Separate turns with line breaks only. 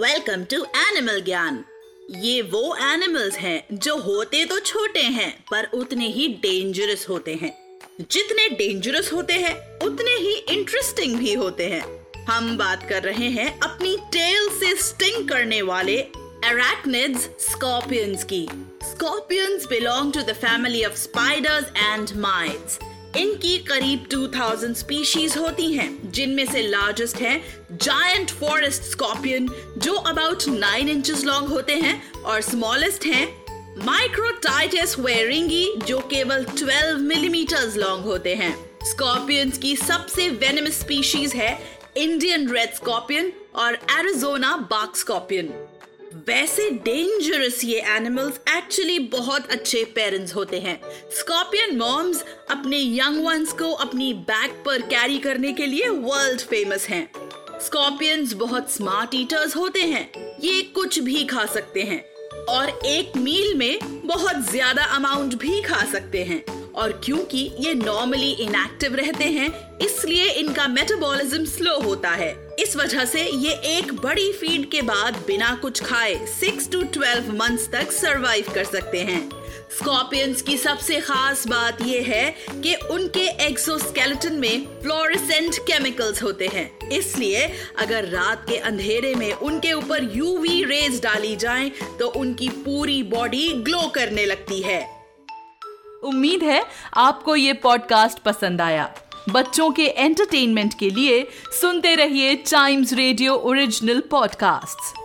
Welcome to animal ज्ञान ये वो एनिमल्स हैं जो होते तो छोटे हैं, पर उतने ही डेंजरस होते हैं। जितने डेंजरस होते हैं, उतने ही इंटरेस्टिंग भी होते हैं। हम बात कर रहे हैं अपनी टेल से स्टिंग करने वाले एराक्निड्स स्कॉर्पियंस की। Scorpions belong to the family of spiders and mites इनकी करीब 2000 स्पीशीज होती हैं, जिनमें से लार्जेस्ट है जायंट फॉरेस्ट स्कॉर्पियन जो अबाउट 9 इंचेस लॉन्ग होते हैं, और स्मॉलेस्ट हैं माइक्रोटाइटिस वेरिंगी जो केवल 12 मिलीमीटर्स लॉन्ग होते हैं। स्कॉर्पियंस की सबसे वेनमस स्पीशीज है इंडियन रेड स्कॉर्पियन और एरिजोना बाक स्कॉर्पियन वैसे डेंजरस ये एनिमल्स एक्चुअली बहुत अच्छे पेरेंट्स होते हैं। स्कॉर्पियन मॉम्स अपने यंग वंस को अपनी बैक पर कैरी करने के लिए वर्ल्ड फ़ेमस हैं। स्कॉर्पियंस बहुत स्मार्ट ईटर्स होते हैं, ये कुछ भी खा सकते हैं। और एक मील में बहुत ज़्यादा अमाउंट भी खा सकते हैं। और क्योंकि ये नॉर्मली इनएक्टिव रहते हैं, इसलिए इनका मेटाबॉलिज्म स्लो होता है। इस वजह से ये एक बड़ी फ़ीड के बाद बिना कुछ खाए सिक्स टू ट्वेल्व मंथ्स तक सरवाइव कर सकते हैं। स्कॉर्पियंस की सबसे खास बात यह है कि उनके एक्सोस्केलेटन में फ्लोरेसेंट केमिकल्स होते हैं। इसलिए अगर रात के अंधेरे में उनके ऊपर यूवी रेज डाली जाएँ तो उनकी पूरी बॉडी ग्लो करने लगती है।
उम्मीद है आपको ये पॉडकास्ट पसंद आया। बच्चों के एंटरटेनमेंट के लिए सुनते रहिए टाइम्स रेडियो ओरिजिनल पॉडकास्ट्स